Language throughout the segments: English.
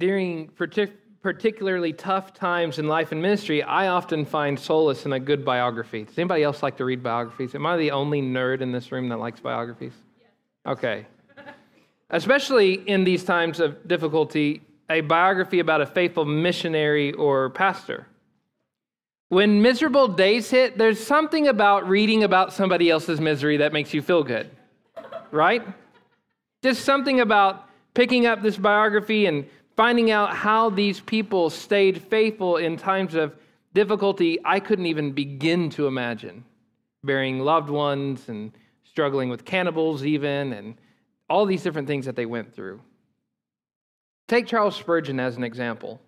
during partic- particularly tough times in life and ministry, I often find solace in a good biography. Does anybody else like to read biographies? Am I the only nerd in this room that likes biographies? Okay. Especially in these times of difficulty, a biography about a faithful missionary or pastor. When miserable days hit, there's something about reading about somebody else's misery that makes you feel good, right? Just something about picking up this biography and finding out how these people stayed faithful in times of difficulty I couldn't even begin to imagine. Burying loved ones and struggling with cannibals, even, and all these different things that they went through. Take Charles Spurgeon as an example.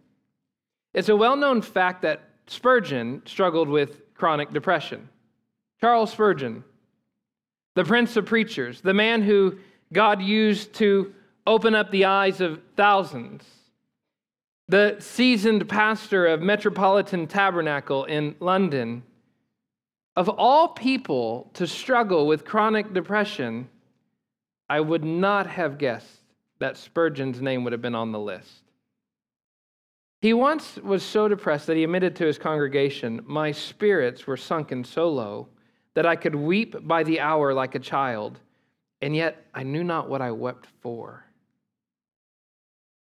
It's a well known fact that Spurgeon struggled with chronic depression. Charles Spurgeon, the prince of preachers, the man who God used to open up the eyes of thousands, the seasoned pastor of Metropolitan Tabernacle in London. Of all people to struggle with chronic depression, I would not have guessed that Spurgeon's name would have been on the list. He once was so depressed that he admitted to his congregation, My spirits were sunken so low that I could weep by the hour like a child, and yet I knew not what I wept for.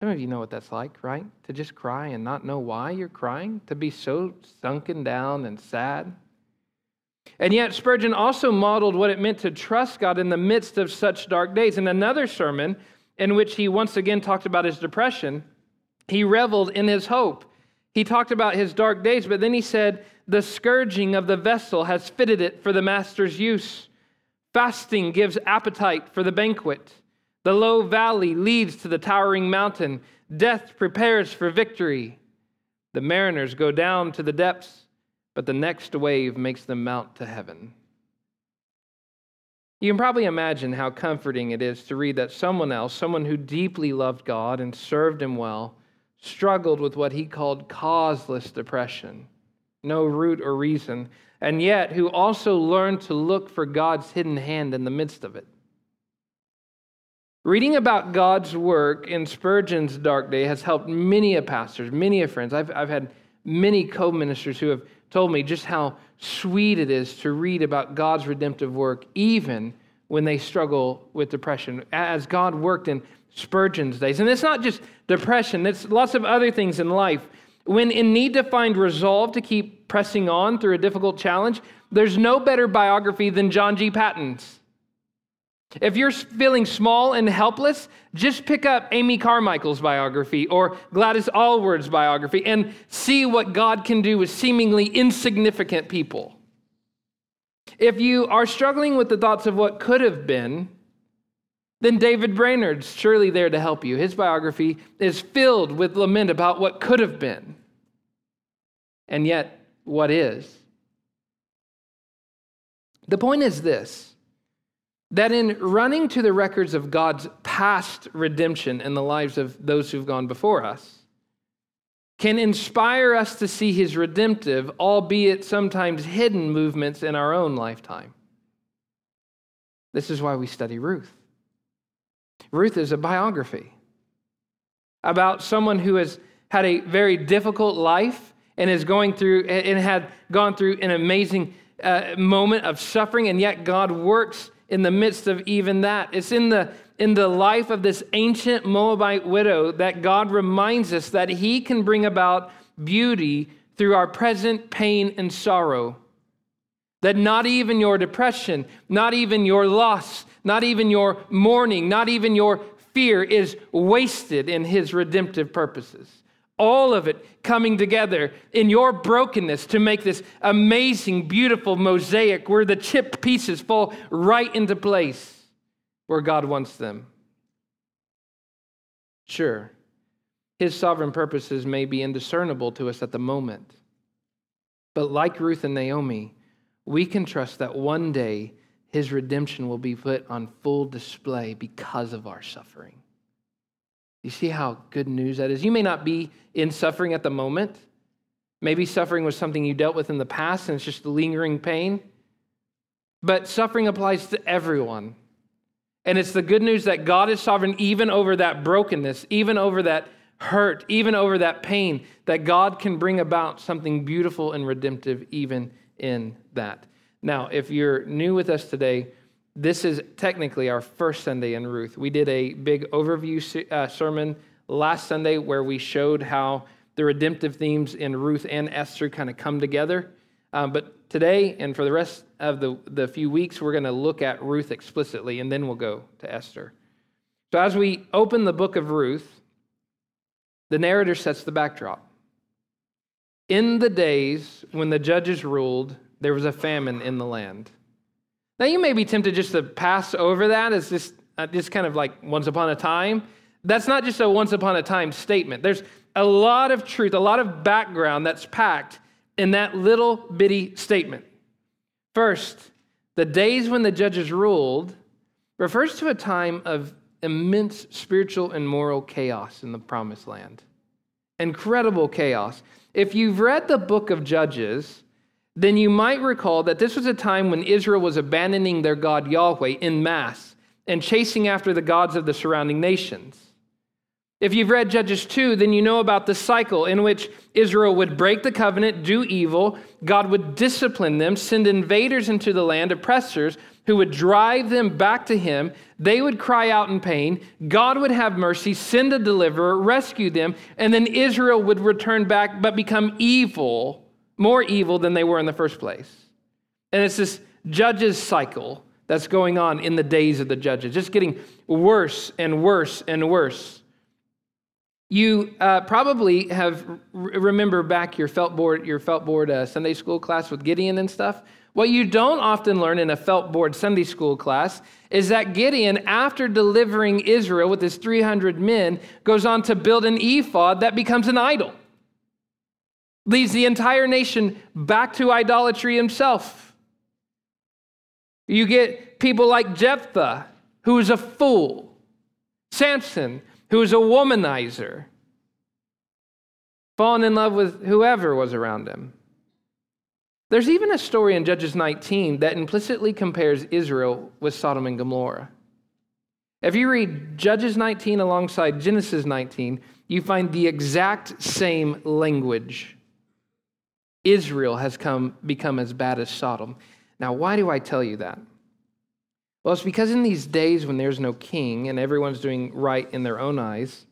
Some of you know what that's like, right? To just cry and not know why you're crying, to be so sunken down and sad. And yet, Spurgeon also modeled what it meant to trust God in the midst of such dark days. In another sermon, in which he once again talked about his depression, he reveled in his hope. He talked about his dark days, but then he said, The scourging of the vessel has fitted it for the master's use. Fasting gives appetite for the banquet. The low valley leads to the towering mountain. Death prepares for victory. The mariners go down to the depths, but the next wave makes them mount to heaven. You can probably imagine how comforting it is to read that someone else, someone who deeply loved God and served Him well, struggled with what he called causeless depression, no root or reason, and yet who also learned to look for God's hidden hand in the midst of it. Reading about God's work in Spurgeon's dark day has helped many of pastors, many of friends. I've, I've had many co ministers who have told me just how sweet it is to read about God's redemptive work, even when they struggle with depression, as God worked in Spurgeon's days. And it's not just depression, it's lots of other things in life. When in need to find resolve to keep pressing on through a difficult challenge, there's no better biography than John G. Paton's. If you're feeling small and helpless, just pick up Amy Carmichael's biography or Gladys Aylward's biography and see what God can do with seemingly insignificant people. If you are struggling with the thoughts of what could have been, then David Brainerd's surely there to help you. His biography is filled with lament about what could have been, and yet what is. The point is this that in running to the records of God's past redemption in the lives of those who've gone before us, can inspire us to see his redemptive, albeit sometimes hidden movements in our own lifetime. This is why we study Ruth. Ruth is a biography about someone who has had a very difficult life and is going through and had gone through an amazing uh, moment of suffering, and yet God works in the midst of even that. It's in the, in the life of this ancient Moabite widow that God reminds us that He can bring about beauty through our present pain and sorrow. That not even your depression, not even your loss, not even your mourning, not even your fear is wasted in His redemptive purposes all of it coming together in your brokenness to make this amazing, beautiful mosaic where the chipped pieces fall right into place where God wants them. Sure, His sovereign purposes may be indiscernible to us at the moment, but like Ruth and Naomi, we can trust that one day His redemption will be put on full display because of our suffering. You see how good news that is? You may not be in suffering at the moment. Maybe suffering was something you dealt with in the past and it's just lingering pain. But suffering applies to everyone. And it's the good news that God is sovereign even over that brokenness, even over that hurt, even over that pain, that God can bring about something beautiful and redemptive even in that. Now, if you're new with us today, this is technically our first Sunday in Ruth. We did a big overview uh, sermon last Sunday where we showed how the redemptive themes in Ruth and Esther kind of come together. Um, but today and for the rest of the, the few weeks, we're going to look at Ruth explicitly, and then we'll go to Esther. So as we open the book of Ruth, the narrator sets the backdrop. In the days when the judges ruled, there was a famine in the land. Now, you may be tempted just to pass over that as just, uh, just kind of like once upon a time. That's not just a once upon a time statement. There's a lot of truth, a lot of background that's packed in that little bitty statement. First, the days when the judges ruled refers to a time of immense spiritual and moral chaos in the promised land. Incredible chaos. If you've read the book of Judges, then you might recall that this was a time when Israel was abandoning their God Yahweh in mass and chasing after the gods of the surrounding nations. If you've read Judges 2, then you know about the cycle in which Israel would break the covenant, do evil, God would discipline them, send invaders into the land, oppressors who would drive them back to Him. They would cry out in pain. God would have mercy, send a deliverer, rescue them, and then Israel would return back but become evil more evil than they were in the first place. And it's this judges cycle that's going on in the days of the judges, just getting worse and worse and worse. You uh, probably have remember back your felt board, your felt board uh, Sunday school class with Gideon and stuff. What you don't often learn in a felt board Sunday school class is that Gideon, after delivering Israel with his 300 men, goes on to build an ephod that becomes an idol leads the entire nation back to idolatry himself. You get people like Jephthah, who is a fool, Samson, who is a womanizer, falling in love with whoever was around him. There's even a story in Judges 19 that implicitly compares Israel with Sodom and Gomorrah. If you read Judges 19 alongside Genesis 19, you find the exact same language. Israel has come, become as bad as Sodom. Now, why do I tell you that? Well, it's because in these days when there's no king and everyone's doing right in their own eyes,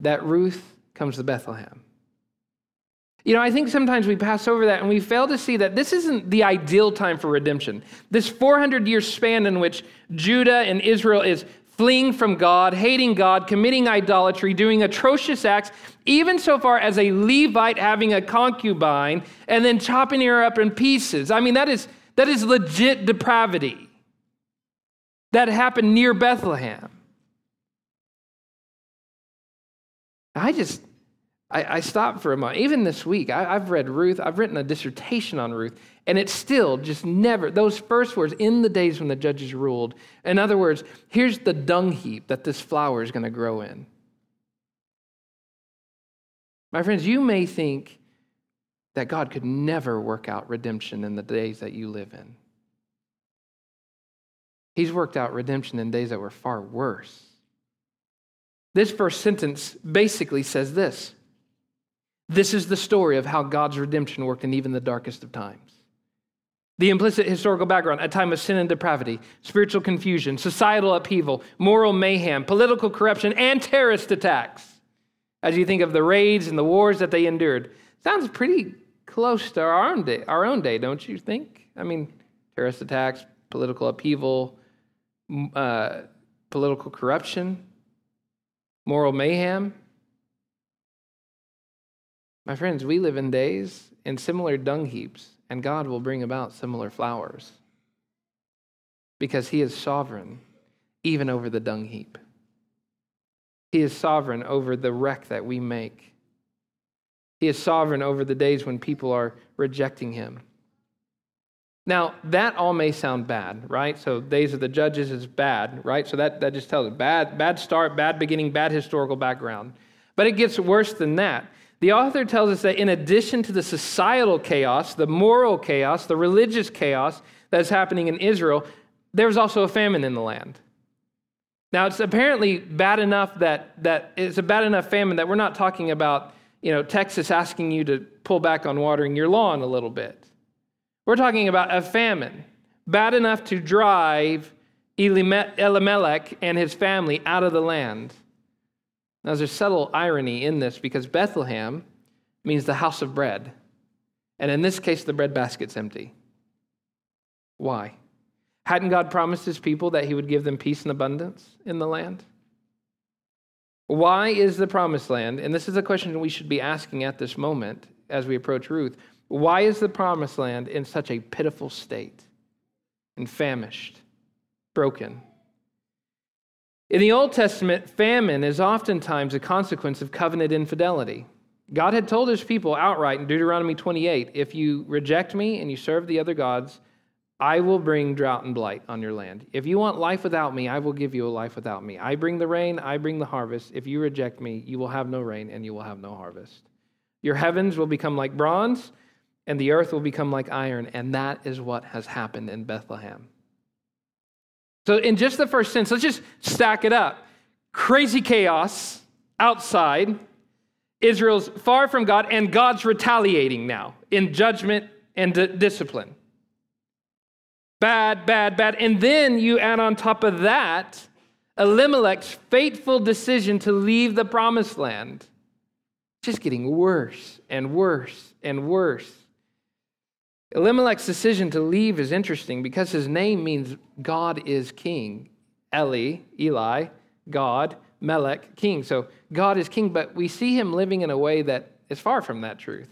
that Ruth comes to Bethlehem. You know, I think sometimes we pass over that and we fail to see that this isn't the ideal time for redemption. This 400 year span in which Judah and Israel is fleeing from God, hating God, committing idolatry, doing atrocious acts, even so far as a Levite having a concubine and then chopping her up in pieces. I mean, that is, that is legit depravity. That happened near Bethlehem. I just, I, I stopped for a moment. Even this week, I, I've read Ruth, I've written a dissertation on Ruth, and it's still just never, those first words, in the days when the judges ruled. In other words, here's the dung heap that this flower is going to grow in. My friends, you may think that God could never work out redemption in the days that you live in. He's worked out redemption in days that were far worse. This first sentence basically says this This is the story of how God's redemption worked in even the darkest of times. The implicit historical background, a time of sin and depravity, spiritual confusion, societal upheaval, moral mayhem, political corruption, and terrorist attacks. As you think of the raids and the wars that they endured, sounds pretty close to our own day, our own day, don't you think? I mean, terrorist attacks, political upheaval, uh, political corruption, moral mayhem. My friends, we live in days in similar dung heaps and God will bring about similar flowers because He is sovereign even over the dung heap. He is sovereign over the wreck that we make. He is sovereign over the days when people are rejecting Him. Now, that all may sound bad, right? So, days of the judges is bad, right? So, that, that just tells it bad, bad start, bad beginning, bad historical background. But it gets worse than that. The author tells us that in addition to the societal chaos, the moral chaos, the religious chaos that's happening in Israel, there's also a famine in the land. Now, it's apparently bad enough that, that it's a bad enough famine that we're not talking about, you know, Texas asking you to pull back on watering your lawn a little bit. We're talking about a famine bad enough to drive Elimelech and his family out of the land. Now, there's a subtle irony in this because Bethlehem means the house of bread. And in this case, the bread basket's empty. Why? Hadn't God promised his people that he would give them peace and abundance in the land? Why is the promised land, and this is a question we should be asking at this moment as we approach Ruth, why is the promised land in such a pitiful state and famished, broken? In the Old Testament, famine is oftentimes a consequence of covenant infidelity. God had told his people outright in Deuteronomy 28 if you reject me and you serve the other gods, I will bring drought and blight on your land. If you want life without me, I will give you a life without me. I bring the rain, I bring the harvest. If you reject me, you will have no rain and you will have no harvest. Your heavens will become like bronze, and the earth will become like iron. And that is what has happened in Bethlehem. So, in just the first sense, let's just stack it up crazy chaos outside. Israel's far from God, and God's retaliating now in judgment and d- discipline. Bad, bad, bad. And then you add on top of that Elimelech's fateful decision to leave the promised land. Just getting worse and worse and worse. Elimelech's decision to leave is interesting because his name means God is king. Eli, Eli, God, Melech, king. So God is king, but we see him living in a way that is far from that truth.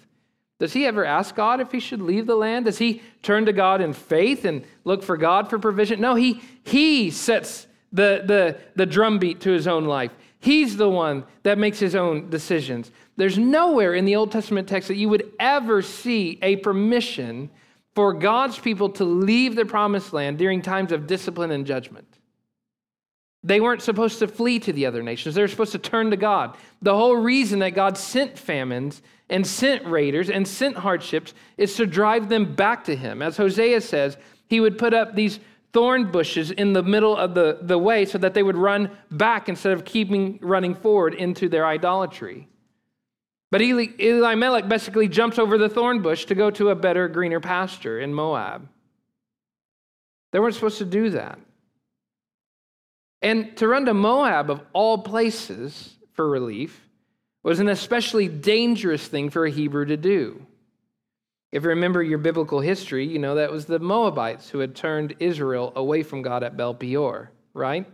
Does he ever ask God if he should leave the land? Does he turn to God in faith and look for God for provision? No, he, he sets the, the, the drumbeat to his own life. He's the one that makes his own decisions. There's nowhere in the Old Testament text that you would ever see a permission for God's people to leave the promised land during times of discipline and judgment. They weren't supposed to flee to the other nations. They were supposed to turn to God. The whole reason that God sent famines and sent raiders and sent hardships is to drive them back to Him. As Hosea says, He would put up these thorn bushes in the middle of the, the way so that they would run back instead of keeping running forward into their idolatry. But Eli, Elimelech basically jumps over the thorn bush to go to a better, greener pasture in Moab. They weren't supposed to do that. And to run to Moab, of all places, for relief was an especially dangerous thing for a Hebrew to do. If you remember your biblical history, you know that was the Moabites who had turned Israel away from God at Baal Peor, right?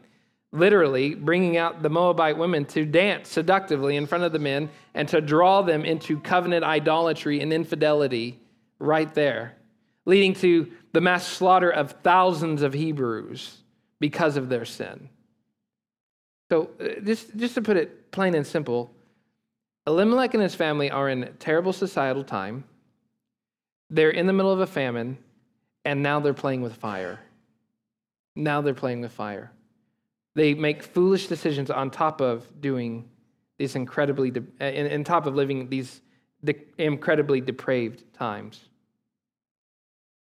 Literally bringing out the Moabite women to dance seductively in front of the men and to draw them into covenant idolatry and infidelity right there, leading to the mass slaughter of thousands of Hebrews because of their sin. So, uh, just, just to put it plain and simple, Elimelech and his family are in terrible societal time. They're in the middle of a famine, and now they're playing with fire. Now they're playing with fire. They make foolish decisions on top of doing these incredibly, de- on top of living these de- incredibly depraved times.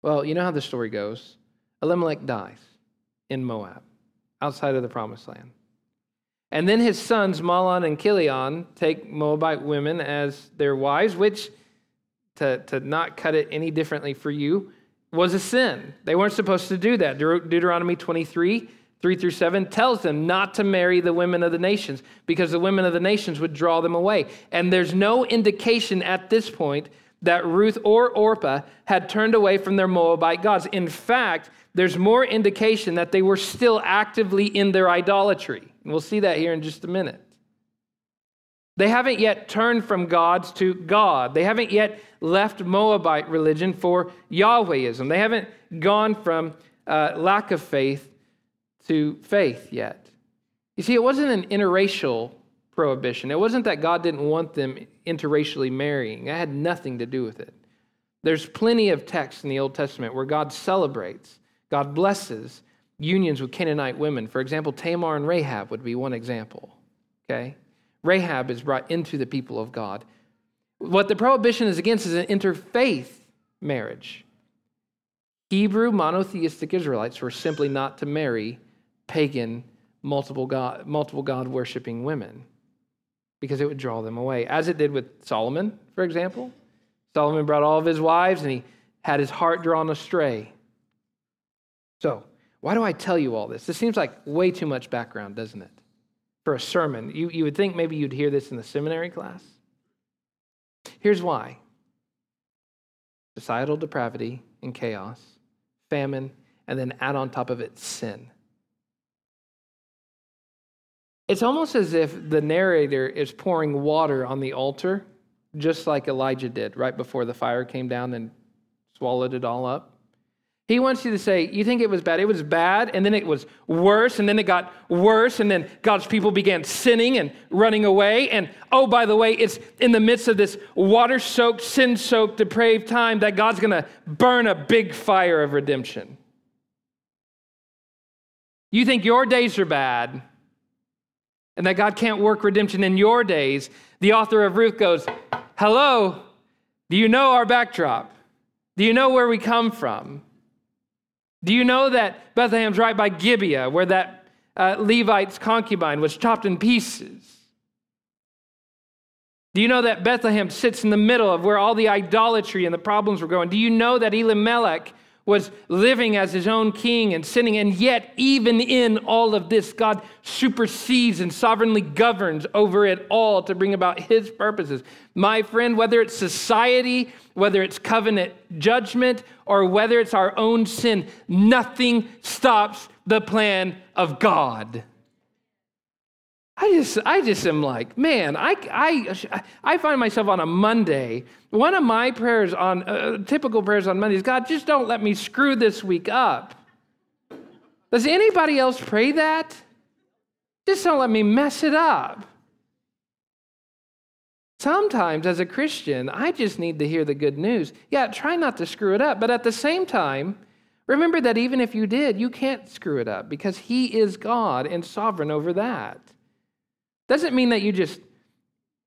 Well, you know how the story goes. Elimelech dies in Moab, outside of the promised land. And then his sons, Mahlon and Chilion, take Moabite women as their wives, which, to, to not cut it any differently for you, was a sin. They weren't supposed to do that. Deuteronomy 23, 3 through 7 tells them not to marry the women of the nations because the women of the nations would draw them away. And there's no indication at this point that Ruth or Orpah had turned away from their Moabite gods. In fact, there's more indication that they were still actively in their idolatry. And we'll see that here in just a minute. They haven't yet turned from gods to God. They haven't yet left Moabite religion for Yahwehism. They haven't gone from uh, lack of faith to faith yet. You see, it wasn't an interracial prohibition. It wasn't that God didn't want them interracially marrying, it had nothing to do with it. There's plenty of texts in the Old Testament where God celebrates, God blesses unions with Canaanite women. For example, Tamar and Rahab would be one example. Okay? Rahab is brought into the people of God. What the prohibition is against is an interfaith marriage. Hebrew monotheistic Israelites were simply not to marry pagan multiple God, multiple God worshiping women because it would draw them away, as it did with Solomon, for example. Solomon brought all of his wives and he had his heart drawn astray. So, why do I tell you all this? This seems like way too much background, doesn't it? For a sermon. You, you would think maybe you'd hear this in the seminary class. Here's why societal depravity and chaos, famine, and then add on top of it sin. It's almost as if the narrator is pouring water on the altar, just like Elijah did right before the fire came down and swallowed it all up. He wants you to say, You think it was bad? It was bad, and then it was worse, and then it got worse, and then God's people began sinning and running away. And oh, by the way, it's in the midst of this water soaked, sin soaked, depraved time that God's going to burn a big fire of redemption. You think your days are bad, and that God can't work redemption in your days. The author of Ruth goes, Hello, do you know our backdrop? Do you know where we come from? Do you know that Bethlehem's right by Gibeah, where that uh, Levite's concubine was chopped in pieces? Do you know that Bethlehem sits in the middle of where all the idolatry and the problems were going? Do you know that Elimelech was living as his own king and sinning, and yet, even in all of this, God supersedes and sovereignly governs over it all to bring about his purposes. My friend, whether it's society, whether it's covenant judgment, or whether it's our own sin, nothing stops the plan of God. I just, I just am like, man, I, I, I find myself on a Monday. One of my prayers on, uh, typical prayers on Mondays, God, just don't let me screw this week up. Does anybody else pray that? Just don't let me mess it up. Sometimes, as a Christian, I just need to hear the good news. Yeah, try not to screw it up. But at the same time, remember that even if you did, you can't screw it up because He is God and sovereign over that. Doesn't mean that you just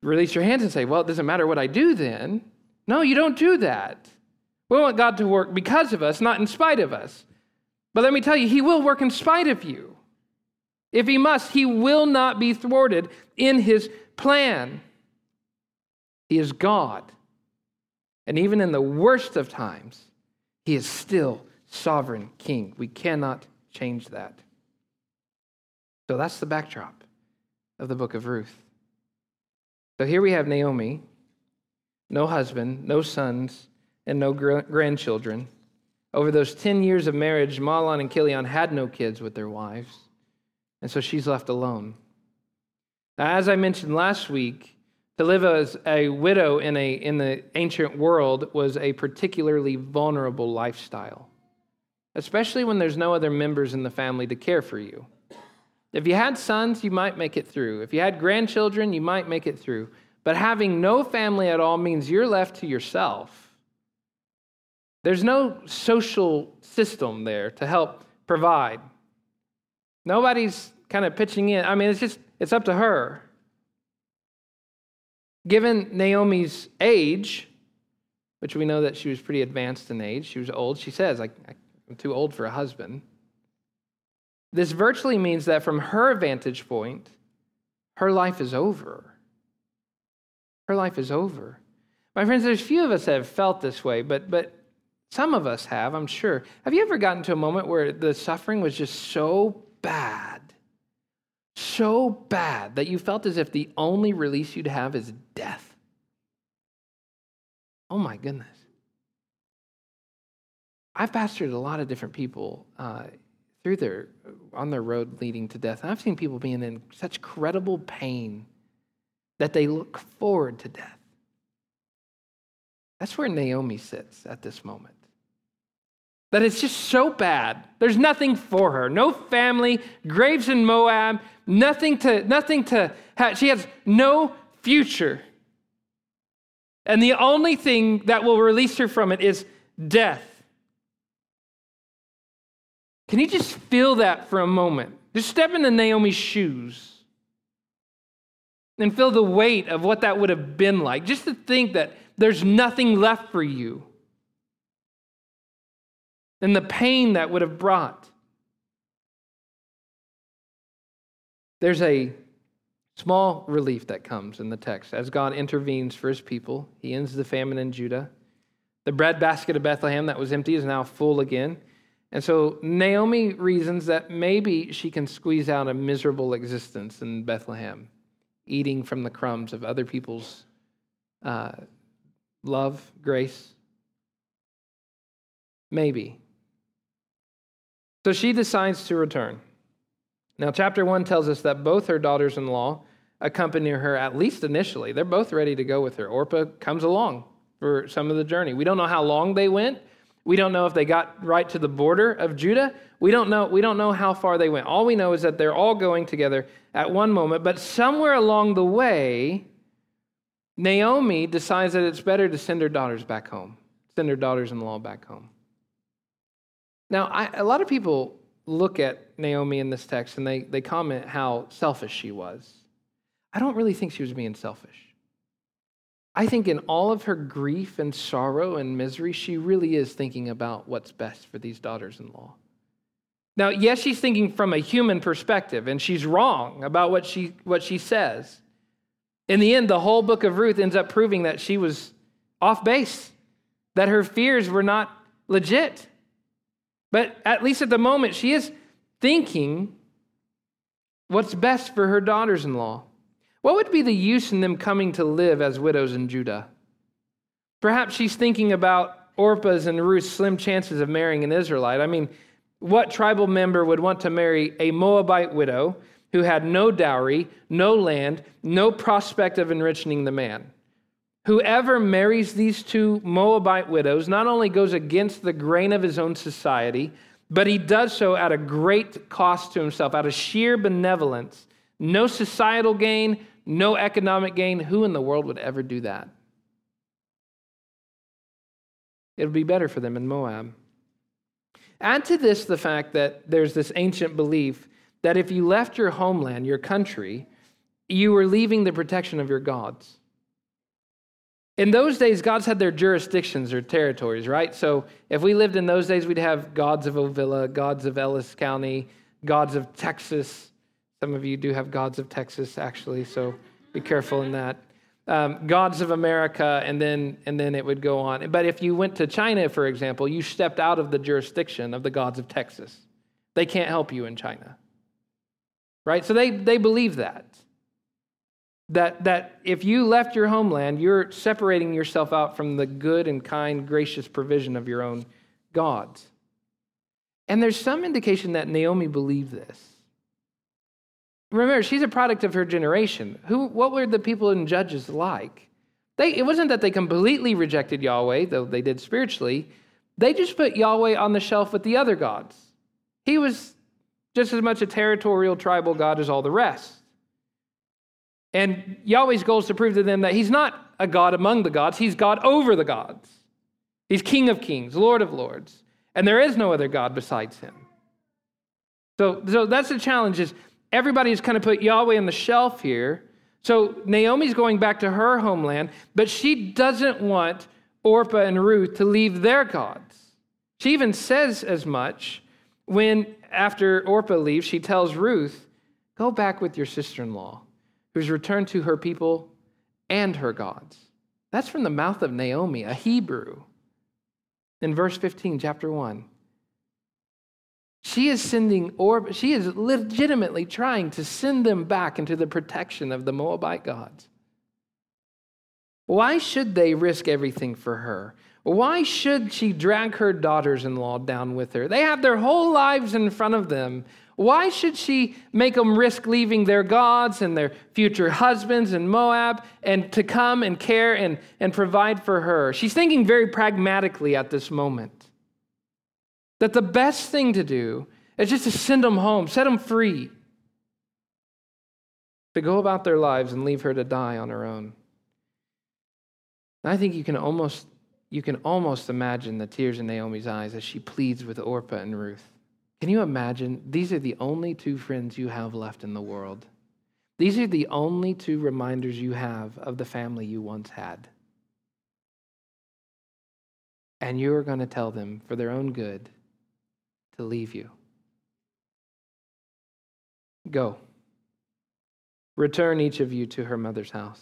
release your hands and say, well, it doesn't matter what I do then. No, you don't do that. We want God to work because of us, not in spite of us. But let me tell you, He will work in spite of you. If He must, He will not be thwarted in His plan. He is God. And even in the worst of times, He is still sovereign King. We cannot change that. So that's the backdrop of the book of Ruth. So here we have Naomi, no husband, no sons, and no gr- grandchildren. Over those 10 years of marriage, Mahlon and Chilion had no kids with their wives, and so she's left alone. Now, as I mentioned last week, to live as a widow in, a, in the ancient world was a particularly vulnerable lifestyle, especially when there's no other members in the family to care for you. If you had sons, you might make it through. If you had grandchildren, you might make it through. But having no family at all means you're left to yourself. There's no social system there to help provide. Nobody's kind of pitching in. I mean, it's just, it's up to her. Given Naomi's age, which we know that she was pretty advanced in age, she was old, she says, I'm too old for a husband. This virtually means that from her vantage point, her life is over. Her life is over. My friends, there's few of us that have felt this way, but, but some of us have, I'm sure. Have you ever gotten to a moment where the suffering was just so bad, so bad, that you felt as if the only release you'd have is death? Oh my goodness. I've pastored a lot of different people uh, through their on their road leading to death. And I've seen people being in such credible pain that they look forward to death. That's where Naomi sits at this moment. That it's just so bad. There's nothing for her. No family, graves in Moab, nothing to nothing to have. She has no future. And the only thing that will release her from it is death. Can you just feel that for a moment? Just step into Naomi's shoes and feel the weight of what that would have been like. Just to think that there's nothing left for you and the pain that would have brought. there's a small relief that comes in the text as God intervenes for his people. He ends the famine in Judah. The bread basket of Bethlehem that was empty is now full again. And so Naomi reasons that maybe she can squeeze out a miserable existence in Bethlehem, eating from the crumbs of other people's uh, love, grace. Maybe. So she decides to return. Now, chapter 1 tells us that both her daughters in law accompany her, at least initially. They're both ready to go with her. Orpah comes along for some of the journey. We don't know how long they went. We don't know if they got right to the border of Judah. We don't know, we don't know how far they went. All we know is that they're all going together at one moment, but somewhere along the way, Naomi decides that it's better to send her daughters back home, send her daughters in law back home. Now, I, a lot of people look at Naomi in this text and they, they comment how selfish she was. I don't really think she was being selfish. I think in all of her grief and sorrow and misery, she really is thinking about what's best for these daughters in law. Now, yes, she's thinking from a human perspective, and she's wrong about what she, what she says. In the end, the whole book of Ruth ends up proving that she was off base, that her fears were not legit. But at least at the moment, she is thinking what's best for her daughters in law. What would be the use in them coming to live as widows in Judah? Perhaps she's thinking about Orpah's and Ruth's slim chances of marrying an Israelite. I mean, what tribal member would want to marry a Moabite widow who had no dowry, no land, no prospect of enriching the man? Whoever marries these two Moabite widows not only goes against the grain of his own society, but he does so at a great cost to himself, out of sheer benevolence. No societal gain, no economic gain. Who in the world would ever do that? It would be better for them in Moab. Add to this the fact that there's this ancient belief that if you left your homeland, your country, you were leaving the protection of your gods. In those days, gods had their jurisdictions or territories, right? So if we lived in those days, we'd have gods of Ovilla, gods of Ellis County, gods of Texas. Some of you do have gods of Texas, actually, so be careful in that. Um, gods of America, and then and then it would go on. But if you went to China, for example, you stepped out of the jurisdiction of the gods of Texas. They can't help you in China, right? So they they believe that. That, that if you left your homeland, you're separating yourself out from the good and kind, gracious provision of your own gods. And there's some indication that Naomi believed this. Remember, she's a product of her generation. Who, what were the people in Judges like? They, it wasn't that they completely rejected Yahweh, though they did spiritually. They just put Yahweh on the shelf with the other gods. He was just as much a territorial tribal god as all the rest. And Yahweh's goal is to prove to them that he's not a God among the gods, he's God over the gods. He's King of kings, Lord of lords. And there is no other God besides him. So, so that's the challenge is everybody's kind of put Yahweh on the shelf here. So Naomi's going back to her homeland, but she doesn't want Orpah and Ruth to leave their gods. She even says as much when, after Orpah leaves, she tells Ruth, Go back with your sister in law who's returned to her people and her gods. That's from the mouth of Naomi, a Hebrew. In verse 15, chapter 1. She is sending, or she is legitimately trying to send them back into the protection of the Moabite gods. Why should they risk everything for her? Why should she drag her daughters in law down with her? They have their whole lives in front of them. Why should she make them risk leaving their gods and their future husbands and Moab and to come and care and, and provide for her? She's thinking very pragmatically at this moment that the best thing to do is just to send them home, set them free, to go about their lives and leave her to die on her own. I think you can almost you can almost imagine the tears in Naomi's eyes as she pleads with Orpah and Ruth. Can you imagine? These are the only two friends you have left in the world. These are the only two reminders you have of the family you once had. And you are going to tell them, for their own good, to leave you. Go. Return each of you to her mother's house.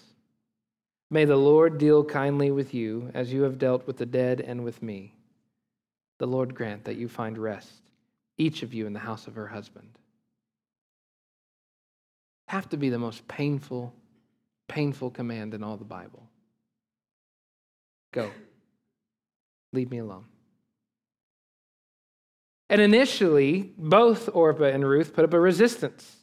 May the Lord deal kindly with you as you have dealt with the dead and with me. The Lord grant that you find rest, each of you in the house of her husband. Have to be the most painful, painful command in all the Bible. Go. Leave me alone. And initially, both Orpah and Ruth put up a resistance.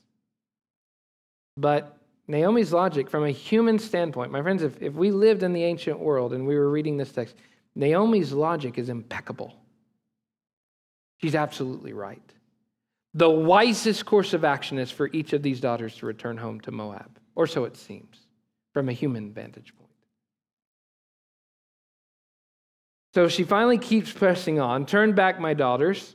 But Naomi's logic, from a human standpoint, my friends, if, if we lived in the ancient world and we were reading this text, Naomi's logic is impeccable. She's absolutely right. The wisest course of action is for each of these daughters to return home to Moab, or so it seems, from a human vantage point. So she finally keeps pressing on. Turn back, my daughters.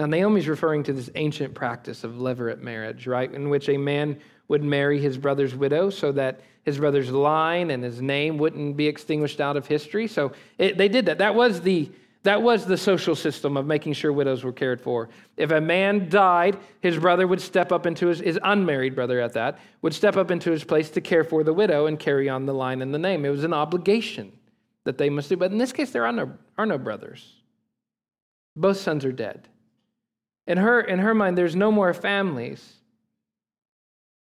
Now, Naomi's referring to this ancient practice of levirate marriage, right, in which a man would marry his brother's widow so that his brother's line and his name wouldn't be extinguished out of history. So it, they did that. That was the that was the social system of making sure widows were cared for. If a man died, his brother would step up into his, his unmarried brother at that, would step up into his place to care for the widow and carry on the line and the name. It was an obligation that they must do. But in this case, there are no, are no brothers. Both sons are dead. In her, in her mind, there's no more families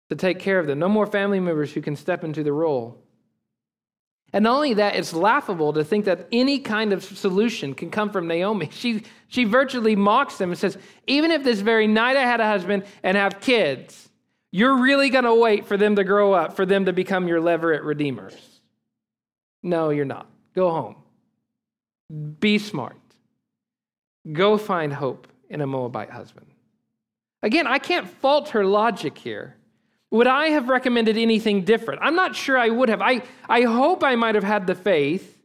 to take care of them, no more family members who can step into the role. And not only that, it's laughable to think that any kind of solution can come from Naomi. She, she virtually mocks them and says, Even if this very night I had a husband and have kids, you're really going to wait for them to grow up, for them to become your levirate redeemers. No, you're not. Go home. Be smart. Go find hope in a Moabite husband. Again, I can't fault her logic here. Would I have recommended anything different? I'm not sure I would have. I, I hope I might have had the faith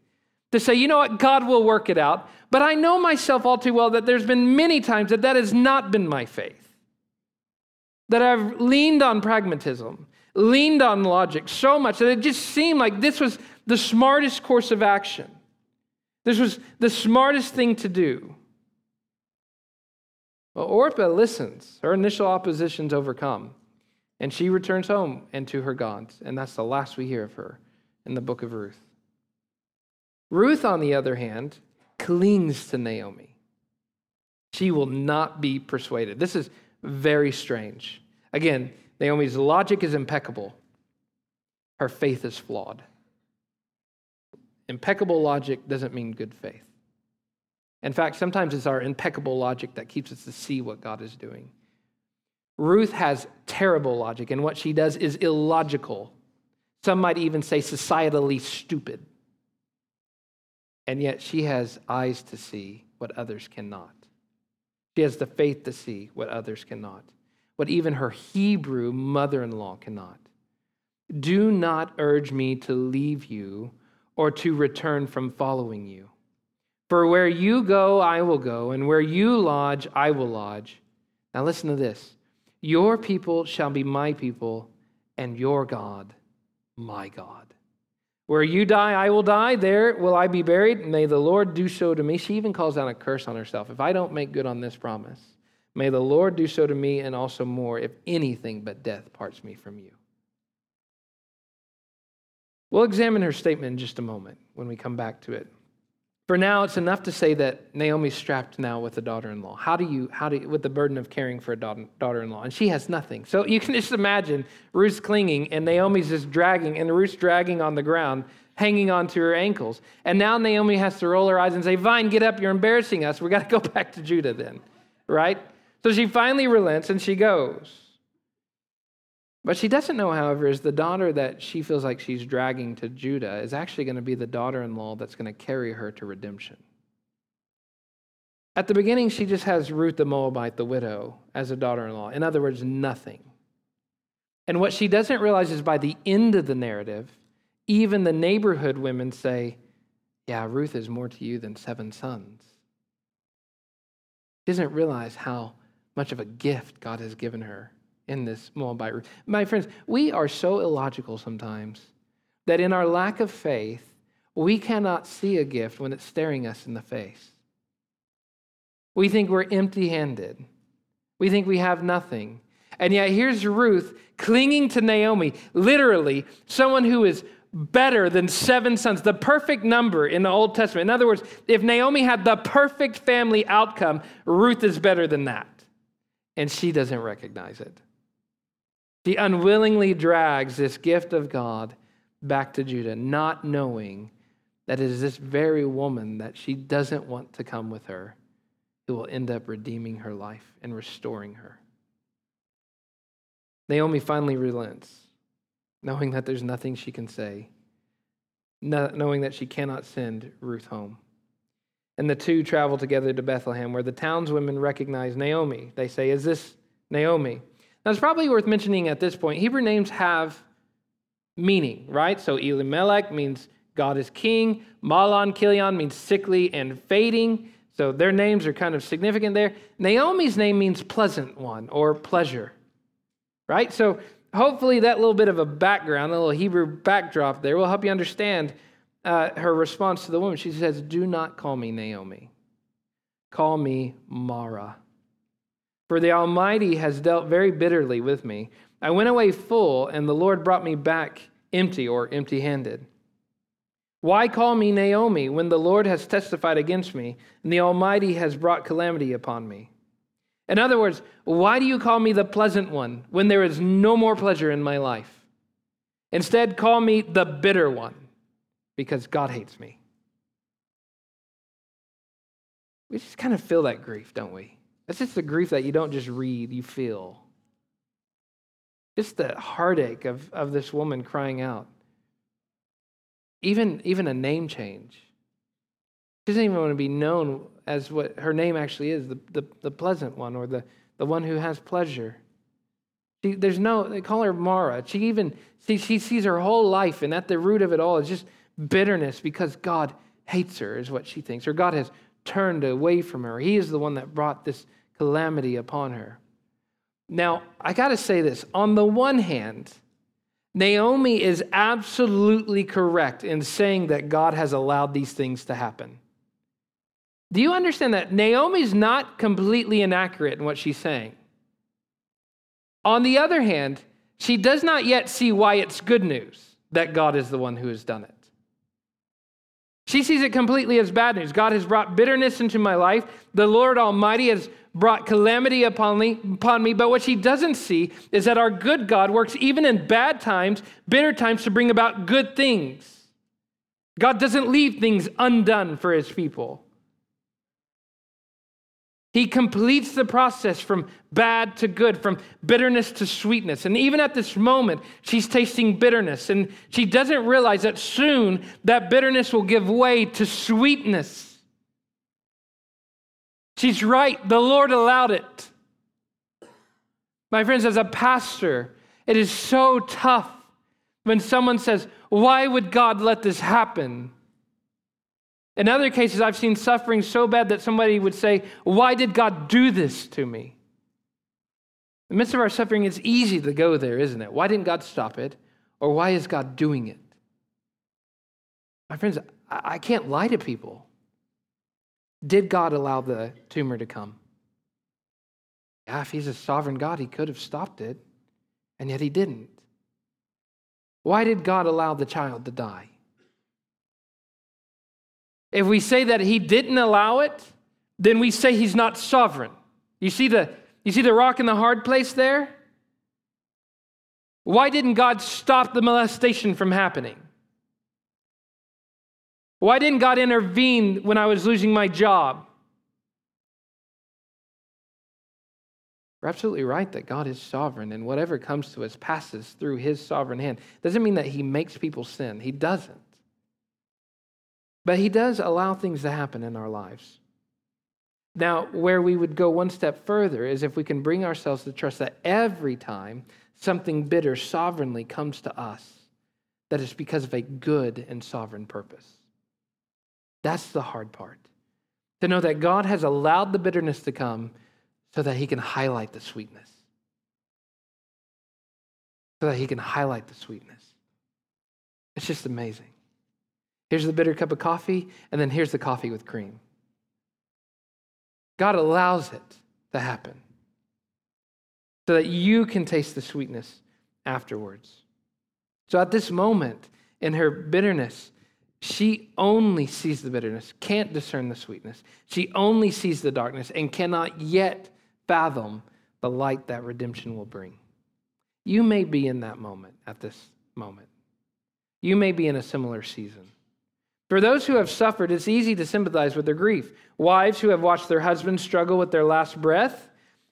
to say, you know what, God will work it out. But I know myself all too well that there's been many times that that has not been my faith. That I've leaned on pragmatism, leaned on logic so much that it just seemed like this was the smartest course of action. This was the smartest thing to do. Well, Orpah listens. Her initial opposition's overcome. And she returns home and to her gods. And that's the last we hear of her in the book of Ruth. Ruth, on the other hand, clings to Naomi. She will not be persuaded. This is very strange. Again, Naomi's logic is impeccable, her faith is flawed. Impeccable logic doesn't mean good faith. In fact, sometimes it's our impeccable logic that keeps us to see what God is doing. Ruth has terrible logic, and what she does is illogical. Some might even say societally stupid. And yet she has eyes to see what others cannot. She has the faith to see what others cannot, what even her Hebrew mother in law cannot. Do not urge me to leave you or to return from following you. For where you go, I will go, and where you lodge, I will lodge. Now listen to this Your people shall be my people, and your God, my God. Where you die, I will die. There will I be buried. May the Lord do so to me. She even calls down a curse on herself. If I don't make good on this promise, may the Lord do so to me and also more, if anything but death parts me from you. We'll examine her statement in just a moment when we come back to it. For now, it's enough to say that Naomi's strapped now with a daughter-in-law. How do you, how do you, with the burden of caring for a daughter-in-law, and she has nothing. So you can just imagine Ruth's clinging, and Naomi's just dragging, and Ruth's dragging on the ground, hanging onto her ankles. And now Naomi has to roll her eyes and say, Vine, get up. You're embarrassing us. We got to go back to Judah then, right?" So she finally relents and she goes. What she doesn't know, however, is the daughter that she feels like she's dragging to Judah is actually going to be the daughter in law that's going to carry her to redemption. At the beginning, she just has Ruth the Moabite, the widow, as a daughter in law. In other words, nothing. And what she doesn't realize is by the end of the narrative, even the neighborhood women say, Yeah, Ruth is more to you than seven sons. She doesn't realize how much of a gift God has given her in this Moabite Ruth. My friends, we are so illogical sometimes that in our lack of faith, we cannot see a gift when it's staring us in the face. We think we're empty handed. We think we have nothing. And yet, here's Ruth clinging to Naomi, literally, someone who is better than seven sons, the perfect number in the Old Testament. In other words, if Naomi had the perfect family outcome, Ruth is better than that. And she doesn't recognize it. She unwillingly drags this gift of God back to Judah, not knowing that it is this very woman that she doesn't want to come with her who will end up redeeming her life and restoring her. Naomi finally relents, knowing that there's nothing she can say, knowing that she cannot send Ruth home. And the two travel together to Bethlehem, where the townswomen recognize Naomi. They say, Is this Naomi? Now, it's probably worth mentioning at this point Hebrew names have meaning, right? So Elimelech means God is king. Mahlon Chilion means sickly and fading. So their names are kind of significant there. Naomi's name means pleasant one or pleasure, right? So hopefully that little bit of a background, a little Hebrew backdrop there will help you understand uh, her response to the woman. She says, Do not call me Naomi, call me Mara. For the Almighty has dealt very bitterly with me. I went away full, and the Lord brought me back empty or empty handed. Why call me Naomi when the Lord has testified against me and the Almighty has brought calamity upon me? In other words, why do you call me the pleasant one when there is no more pleasure in my life? Instead, call me the bitter one because God hates me. We just kind of feel that grief, don't we? That's just the grief that you don't just read, you feel. Just the heartache of, of this woman crying out. Even, even a name change. She doesn't even want to be known as what her name actually is the, the, the pleasant one or the, the one who has pleasure. She, there's no, they call her Mara. She even, see, she sees her whole life, and at the root of it all is just bitterness because God hates her, is what she thinks, or God has turned away from her. He is the one that brought this calamity upon her. Now, I got to say this. On the one hand, Naomi is absolutely correct in saying that God has allowed these things to happen. Do you understand that? Naomi's not completely inaccurate in what she's saying. On the other hand, she does not yet see why it's good news that God is the one who has done it. She sees it completely as bad news. God has brought bitterness into my life. The Lord Almighty has brought calamity upon me, upon me. But what she doesn't see is that our good God works even in bad times, bitter times, to bring about good things. God doesn't leave things undone for his people. He completes the process from bad to good, from bitterness to sweetness. And even at this moment, she's tasting bitterness. And she doesn't realize that soon that bitterness will give way to sweetness. She's right. The Lord allowed it. My friends, as a pastor, it is so tough when someone says, Why would God let this happen? In other cases, I've seen suffering so bad that somebody would say, Why did God do this to me? In the midst of our suffering, it's easy to go there, isn't it? Why didn't God stop it? Or why is God doing it? My friends, I can't lie to people. Did God allow the tumor to come? Yeah, if he's a sovereign God, he could have stopped it, and yet he didn't. Why did God allow the child to die? If we say that he didn't allow it, then we say he's not sovereign. You see the, you see the rock in the hard place there? Why didn't God stop the molestation from happening? Why didn't God intervene when I was losing my job? We're absolutely right that God is sovereign, and whatever comes to us passes through his sovereign hand. Doesn't mean that he makes people sin, he doesn't. But he does allow things to happen in our lives. Now, where we would go one step further is if we can bring ourselves to trust that every time something bitter sovereignly comes to us, that it's because of a good and sovereign purpose. That's the hard part. To know that God has allowed the bitterness to come so that he can highlight the sweetness. So that he can highlight the sweetness. It's just amazing. Here's the bitter cup of coffee, and then here's the coffee with cream. God allows it to happen so that you can taste the sweetness afterwards. So at this moment, in her bitterness, she only sees the bitterness, can't discern the sweetness. She only sees the darkness and cannot yet fathom the light that redemption will bring. You may be in that moment at this moment. You may be in a similar season. For those who have suffered, it's easy to sympathize with their grief. Wives who have watched their husbands struggle with their last breath,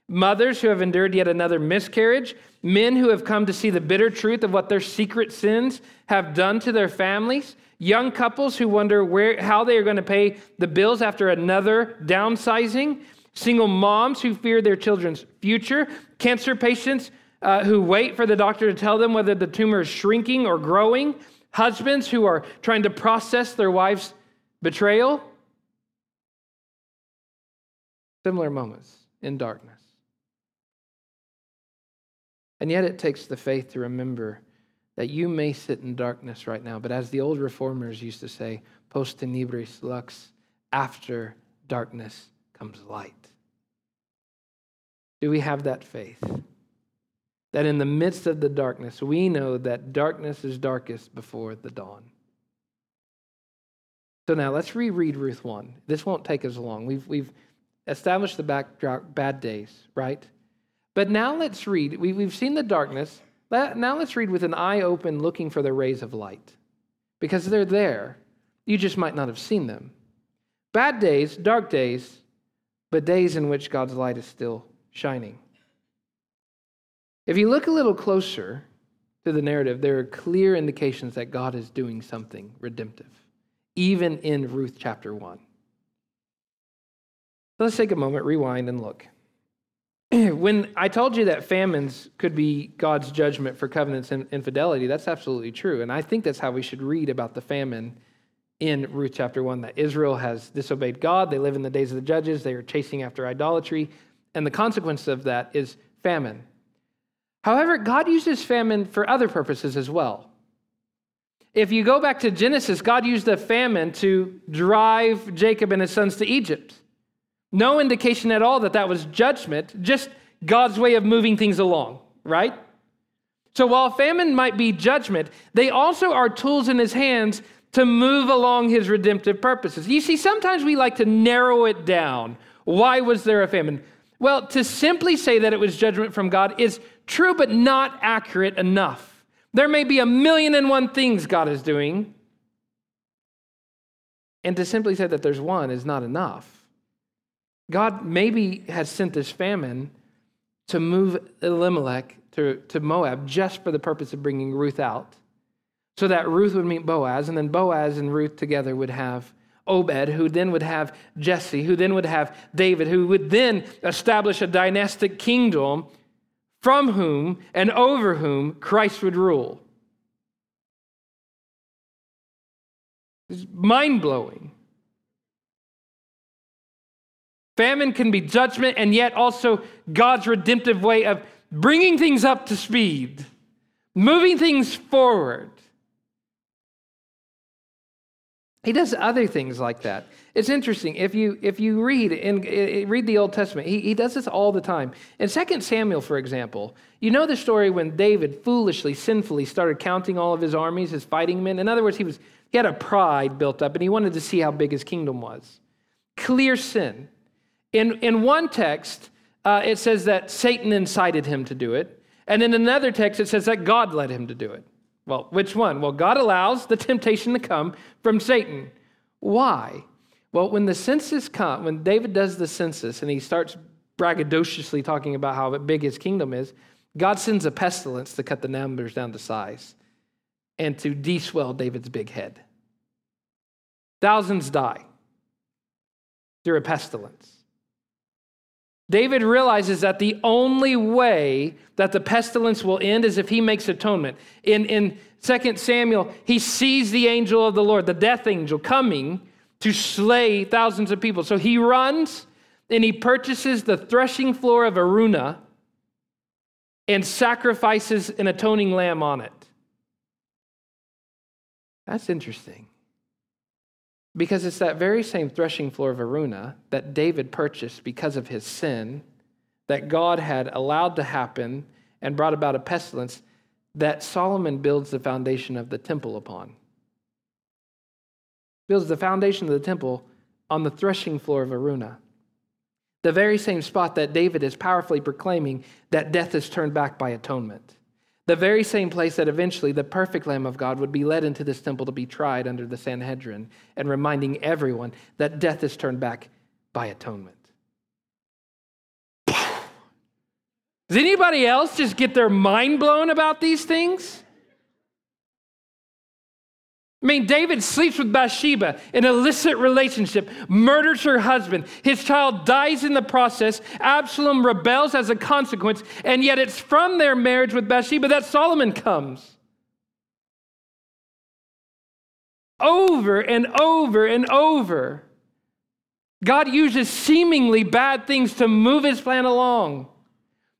mothers who have endured yet another miscarriage, men who have come to see the bitter truth of what their secret sins have done to their families, young couples who wonder where, how they are going to pay the bills after another downsizing, single moms who fear their children's future, cancer patients uh, who wait for the doctor to tell them whether the tumor is shrinking or growing husbands who are trying to process their wife's betrayal. Similar moments in darkness. And yet it takes the faith to remember that you may sit in darkness right now, but as the old reformers used to say, post tenebris lux, after darkness comes light. Do we have that faith? that in the midst of the darkness, we know that darkness is darkest before the dawn. So now let's reread Ruth 1. This won't take us long. We've, we've established the backdrop, bad days, right? But now let's read. We, we've seen the darkness. Now let's read with an eye open, looking for the rays of light. Because they're there. You just might not have seen them. Bad days, dark days, but days in which God's light is still shining. If you look a little closer to the narrative, there are clear indications that God is doing something redemptive, even in Ruth chapter 1. So let's take a moment, rewind, and look. when I told you that famines could be God's judgment for covenants and infidelity, that's absolutely true. And I think that's how we should read about the famine in Ruth chapter 1 that Israel has disobeyed God. They live in the days of the judges, they are chasing after idolatry. And the consequence of that is famine. However, God uses famine for other purposes as well. If you go back to Genesis, God used a famine to drive Jacob and his sons to Egypt. No indication at all that that was judgment, just God's way of moving things along, right? So while famine might be judgment, they also are tools in his hands to move along his redemptive purposes. You see, sometimes we like to narrow it down. Why was there a famine? Well, to simply say that it was judgment from God is true, but not accurate enough. There may be a million and one things God is doing, and to simply say that there's one is not enough. God maybe has sent this famine to move Elimelech to, to Moab just for the purpose of bringing Ruth out, so that Ruth would meet Boaz, and then Boaz and Ruth together would have Obed, who then would have Jesse, who then would have David, who would then establish a dynastic kingdom from whom and over whom Christ would rule. It's mind blowing. Famine can be judgment and yet also God's redemptive way of bringing things up to speed, moving things forward. He does other things like that. It's interesting. If you, if you read and eh, read the Old Testament, he, he does this all the time. In 2 Samuel, for example, you know the story when David foolishly, sinfully started counting all of his armies, his fighting men. In other words, he, was, he had a pride built up and he wanted to see how big his kingdom was. Clear sin. In, in one text, uh, it says that Satan incited him to do it. And in another text, it says that God led him to do it. Well, which one? Well, God allows the temptation to come from Satan. Why? Well, when the census comes, when David does the census and he starts braggadociously talking about how big his kingdom is, God sends a pestilence to cut the numbers down to size and to deswell David's big head. Thousands die through a pestilence. David realizes that the only way that the pestilence will end is if he makes atonement. In, in 2 Samuel, he sees the angel of the Lord, the death angel, coming to slay thousands of people. So he runs and he purchases the threshing floor of Araunah and sacrifices an atoning lamb on it. That's interesting. Because it's that very same threshing floor of Araunah that David purchased because of his sin, that God had allowed to happen and brought about a pestilence that Solomon builds the foundation of the temple upon. Builds the foundation of the temple on the threshing floor of Araunah, The very same spot that David is powerfully proclaiming that death is turned back by atonement. The very same place that eventually the perfect Lamb of God would be led into this temple to be tried under the Sanhedrin and reminding everyone that death is turned back by atonement. Does anybody else just get their mind blown about these things? I mean, David sleeps with Bathsheba, in an illicit relationship, murders her husband. His child dies in the process. Absalom rebels as a consequence, and yet it's from their marriage with Bathsheba that Solomon comes. Over and over and over, God uses seemingly bad things to move his plan along.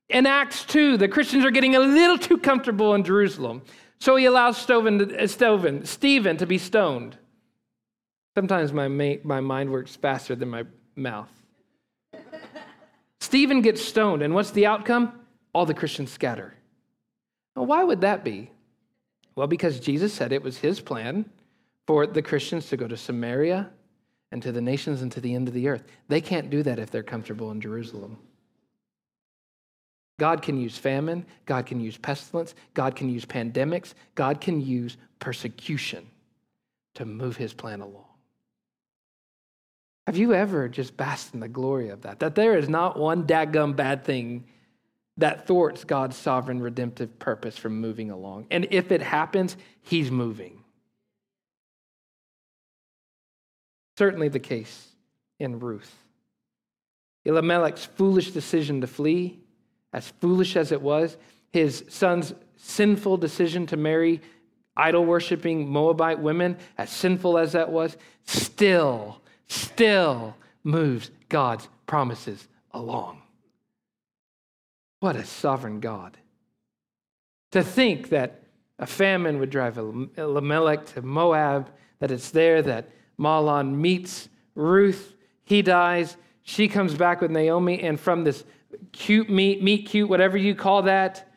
In Acts 2, the Christians are getting a little too comfortable in Jerusalem. So he allows Stephen to, uh, Stephen to be stoned. Sometimes my, my mind works faster than my mouth. Stephen gets stoned, and what's the outcome? All the Christians scatter. Well, why would that be? Well, because Jesus said it was his plan for the Christians to go to Samaria and to the nations and to the end of the earth. They can't do that if they're comfortable in Jerusalem. God can use famine, God can use pestilence, God can use pandemics, God can use persecution to move his plan along. Have you ever just basked in the glory of that? That there is not one dadgum bad thing that thwarts God's sovereign redemptive purpose from moving along. And if it happens, he's moving. Certainly the case in Ruth. Elimelech's foolish decision to flee as foolish as it was, his son's sinful decision to marry idol worshiping Moabite women, as sinful as that was, still, still moves God's promises along. What a sovereign God. To think that a famine would drive Elimelech to Moab, that it's there that Mahlon meets Ruth, he dies, she comes back with Naomi, and from this cute meet, meet cute, whatever you call that,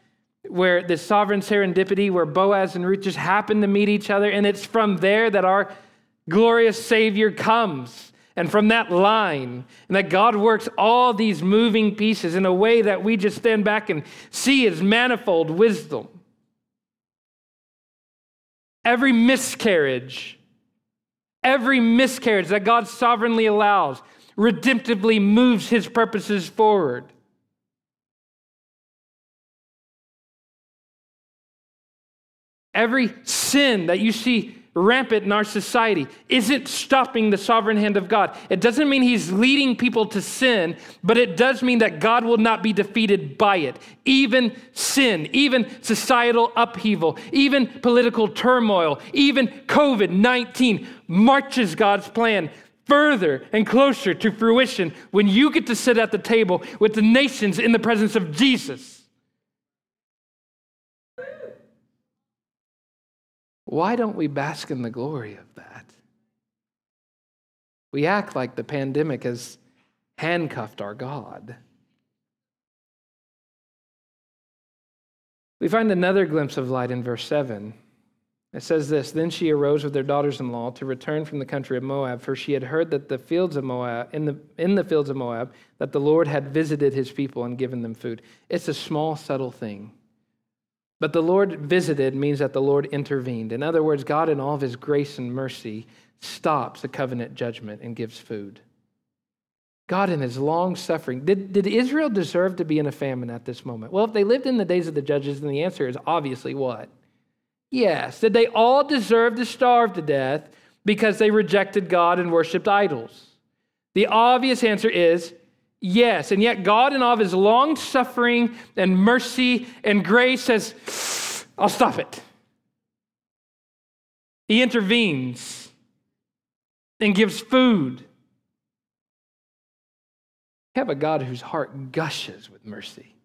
where the sovereign serendipity, where Boaz and Ruth just happen to meet each other. And it's from there that our glorious Savior comes. And from that line, and that God works all these moving pieces in a way that we just stand back and see His manifold wisdom. Every miscarriage, every miscarriage that God sovereignly allows, redemptively moves His purposes forward. Every sin that you see rampant in our society isn't stopping the sovereign hand of God. It doesn't mean He's leading people to sin, but it does mean that God will not be defeated by it. Even sin, even societal upheaval, even political turmoil, even COVID 19 marches God's plan further and closer to fruition when you get to sit at the table with the nations in the presence of Jesus. Why don't we bask in the glory of that? We act like the pandemic has handcuffed our God. We find another glimpse of light in verse 7. It says this Then she arose with their daughters in law to return from the country of Moab, for she had heard that the fields of Moab, in the, in the fields of Moab, that the Lord had visited his people and given them food. It's a small, subtle thing. But the Lord visited means that the Lord intervened. In other words, God, in all of his grace and mercy, stops a covenant judgment and gives food. God, in his long suffering, did, did Israel deserve to be in a famine at this moment? Well, if they lived in the days of the judges, then the answer is obviously what? Yes. Did they all deserve to starve to death because they rejected God and worshiped idols? The obvious answer is Yes, and yet God, in all of his long suffering and mercy and grace, says, I'll stop it. He intervenes and gives food. We have a God whose heart gushes with mercy.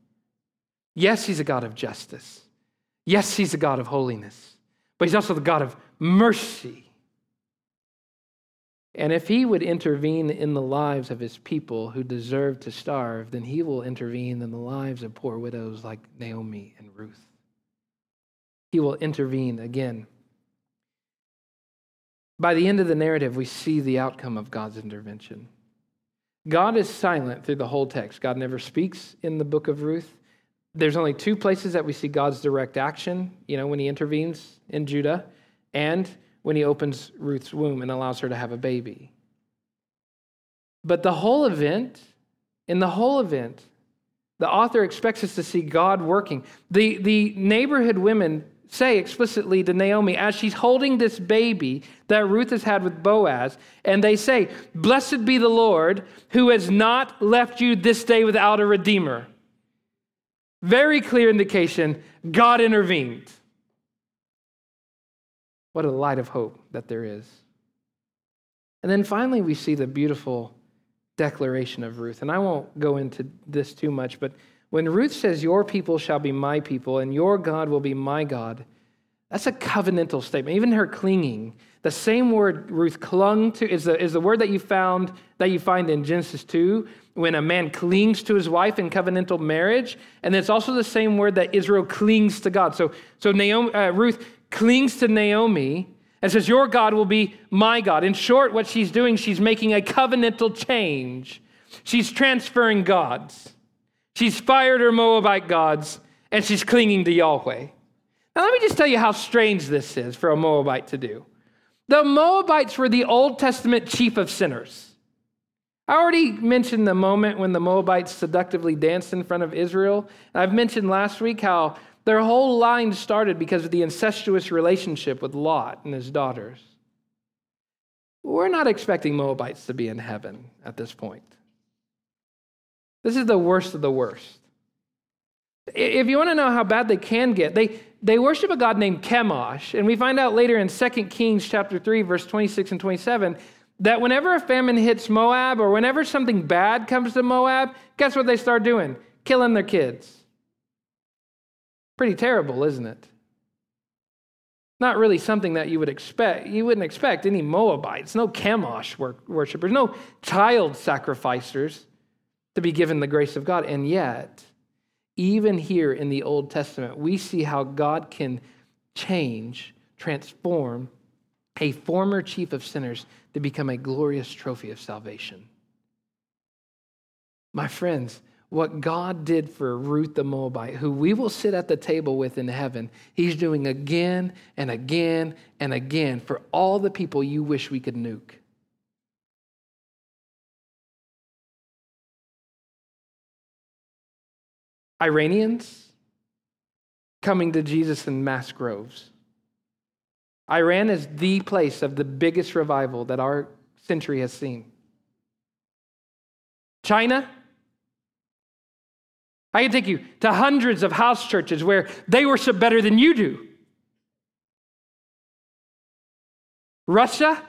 Yes, he's a God of justice. Yes, he's a God of holiness, but he's also the God of mercy. And if he would intervene in the lives of his people who deserve to starve, then he will intervene in the lives of poor widows like Naomi and Ruth. He will intervene again. By the end of the narrative, we see the outcome of God's intervention. God is silent through the whole text. God never speaks in the book of Ruth. There's only two places that we see God's direct action, you know, when he intervenes in Judah and when he opens Ruth's womb and allows her to have a baby. But the whole event, in the whole event, the author expects us to see God working. The, the neighborhood women say explicitly to Naomi as she's holding this baby that Ruth has had with Boaz, and they say, Blessed be the Lord who has not left you this day without a redeemer. Very clear indication God intervened. What a light of hope that there is. And then finally, we see the beautiful declaration of Ruth. And I won't go into this too much, but when Ruth says, Your people shall be my people, and your God will be my God, that's a covenantal statement. Even her clinging, the same word Ruth clung to is the, is the word that you found that you find in Genesis 2 when a man clings to his wife in covenantal marriage. And it's also the same word that Israel clings to God. So, so Naomi, uh, Ruth clings to Naomi and says, Your God will be my God. In short, what she's doing, she's making a covenantal change. She's transferring gods. She's fired her Moabite gods and she's clinging to Yahweh. Now, let me just tell you how strange this is for a Moabite to do. The Moabites were the Old Testament chief of sinners. I already mentioned the moment when the Moabites seductively danced in front of Israel. I've mentioned last week how their whole line started because of the incestuous relationship with Lot and his daughters. We're not expecting Moabites to be in heaven at this point. This is the worst of the worst. If you want to know how bad they can get, they, they worship a god named Chemosh. And we find out later in 2 Kings chapter 3, verse 26 and 27, that whenever a famine hits Moab or whenever something bad comes to Moab, guess what they start doing? Killing their kids. Pretty terrible, isn't it? Not really something that you would expect. You wouldn't expect any Moabites, no Chemosh worshippers, no child sacrificers to be given the grace of God. And yet, even here in the Old Testament, we see how God can change, transform a former chief of sinners to become a glorious trophy of salvation. My friends, what God did for Ruth the Moabite, who we will sit at the table with in heaven, He's doing again and again and again for all the people you wish we could nuke. Iranians coming to Jesus in mass groves. Iran is the place of the biggest revival that our century has seen. China, I can take you to hundreds of house churches where they worship better than you do. Russia,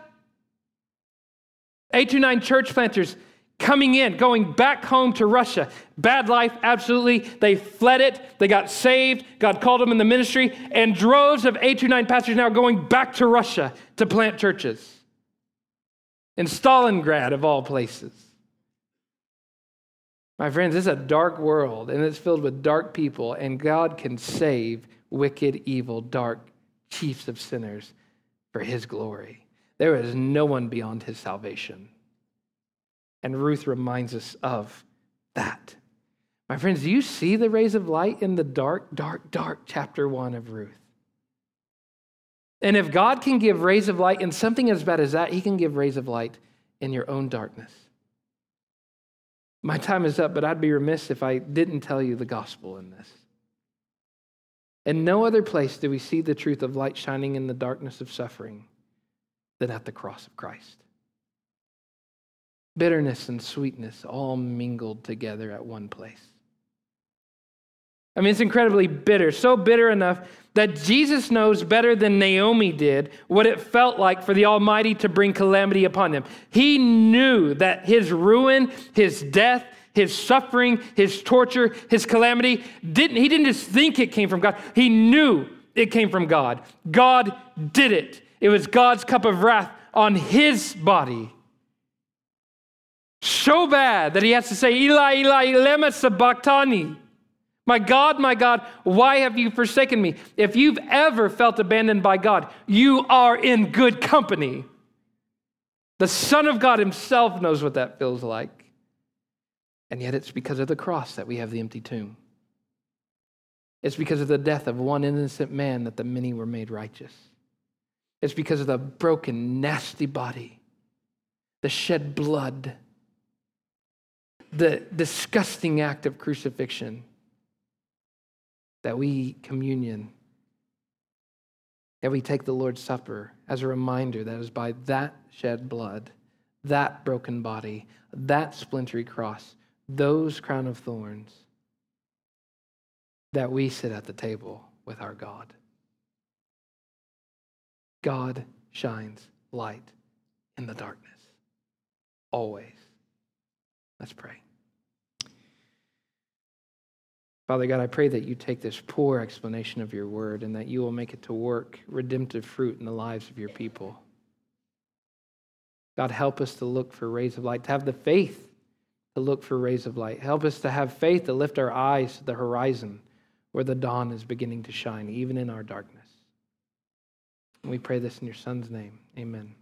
829 church planters coming in, going back home to Russia. Bad life, absolutely. They fled it. They got saved. God called them in the ministry. And droves of 829 pastors now going back to Russia to plant churches. In Stalingrad, of all places. My friends, this is a dark world and it's filled with dark people, and God can save wicked, evil, dark chiefs of sinners for his glory. There is no one beyond his salvation. And Ruth reminds us of that. My friends, do you see the rays of light in the dark, dark, dark chapter one of Ruth? And if God can give rays of light in something as bad as that, he can give rays of light in your own darkness. My time is up, but I'd be remiss if I didn't tell you the gospel in this. In no other place do we see the truth of light shining in the darkness of suffering than at the cross of Christ. bitterness and sweetness all mingled together at one place. I mean, it's incredibly bitter, so bitter enough that Jesus knows better than Naomi did what it felt like for the Almighty to bring calamity upon them. He knew that his ruin, his death, his suffering, his torture, his calamity, didn't, he didn't just think it came from God. He knew it came from God. God did it. It was God's cup of wrath on his body. So bad that he has to say, Eli, Eli, lema sabachthani. My God, my God, why have you forsaken me? If you've ever felt abandoned by God, you are in good company. The Son of God Himself knows what that feels like. And yet it's because of the cross that we have the empty tomb. It's because of the death of one innocent man that the many were made righteous. It's because of the broken, nasty body, the shed blood, the disgusting act of crucifixion that we eat communion, that we take the Lord's Supper as a reminder that that is by that shed blood, that broken body, that splintery cross, those crown of thorns, that we sit at the table with our God. God shines light in the darkness, always. Let's pray. Father God, I pray that you take this poor explanation of your word and that you will make it to work redemptive fruit in the lives of your people. God, help us to look for rays of light, to have the faith to look for rays of light. Help us to have faith to lift our eyes to the horizon where the dawn is beginning to shine, even in our darkness. We pray this in your Son's name. Amen.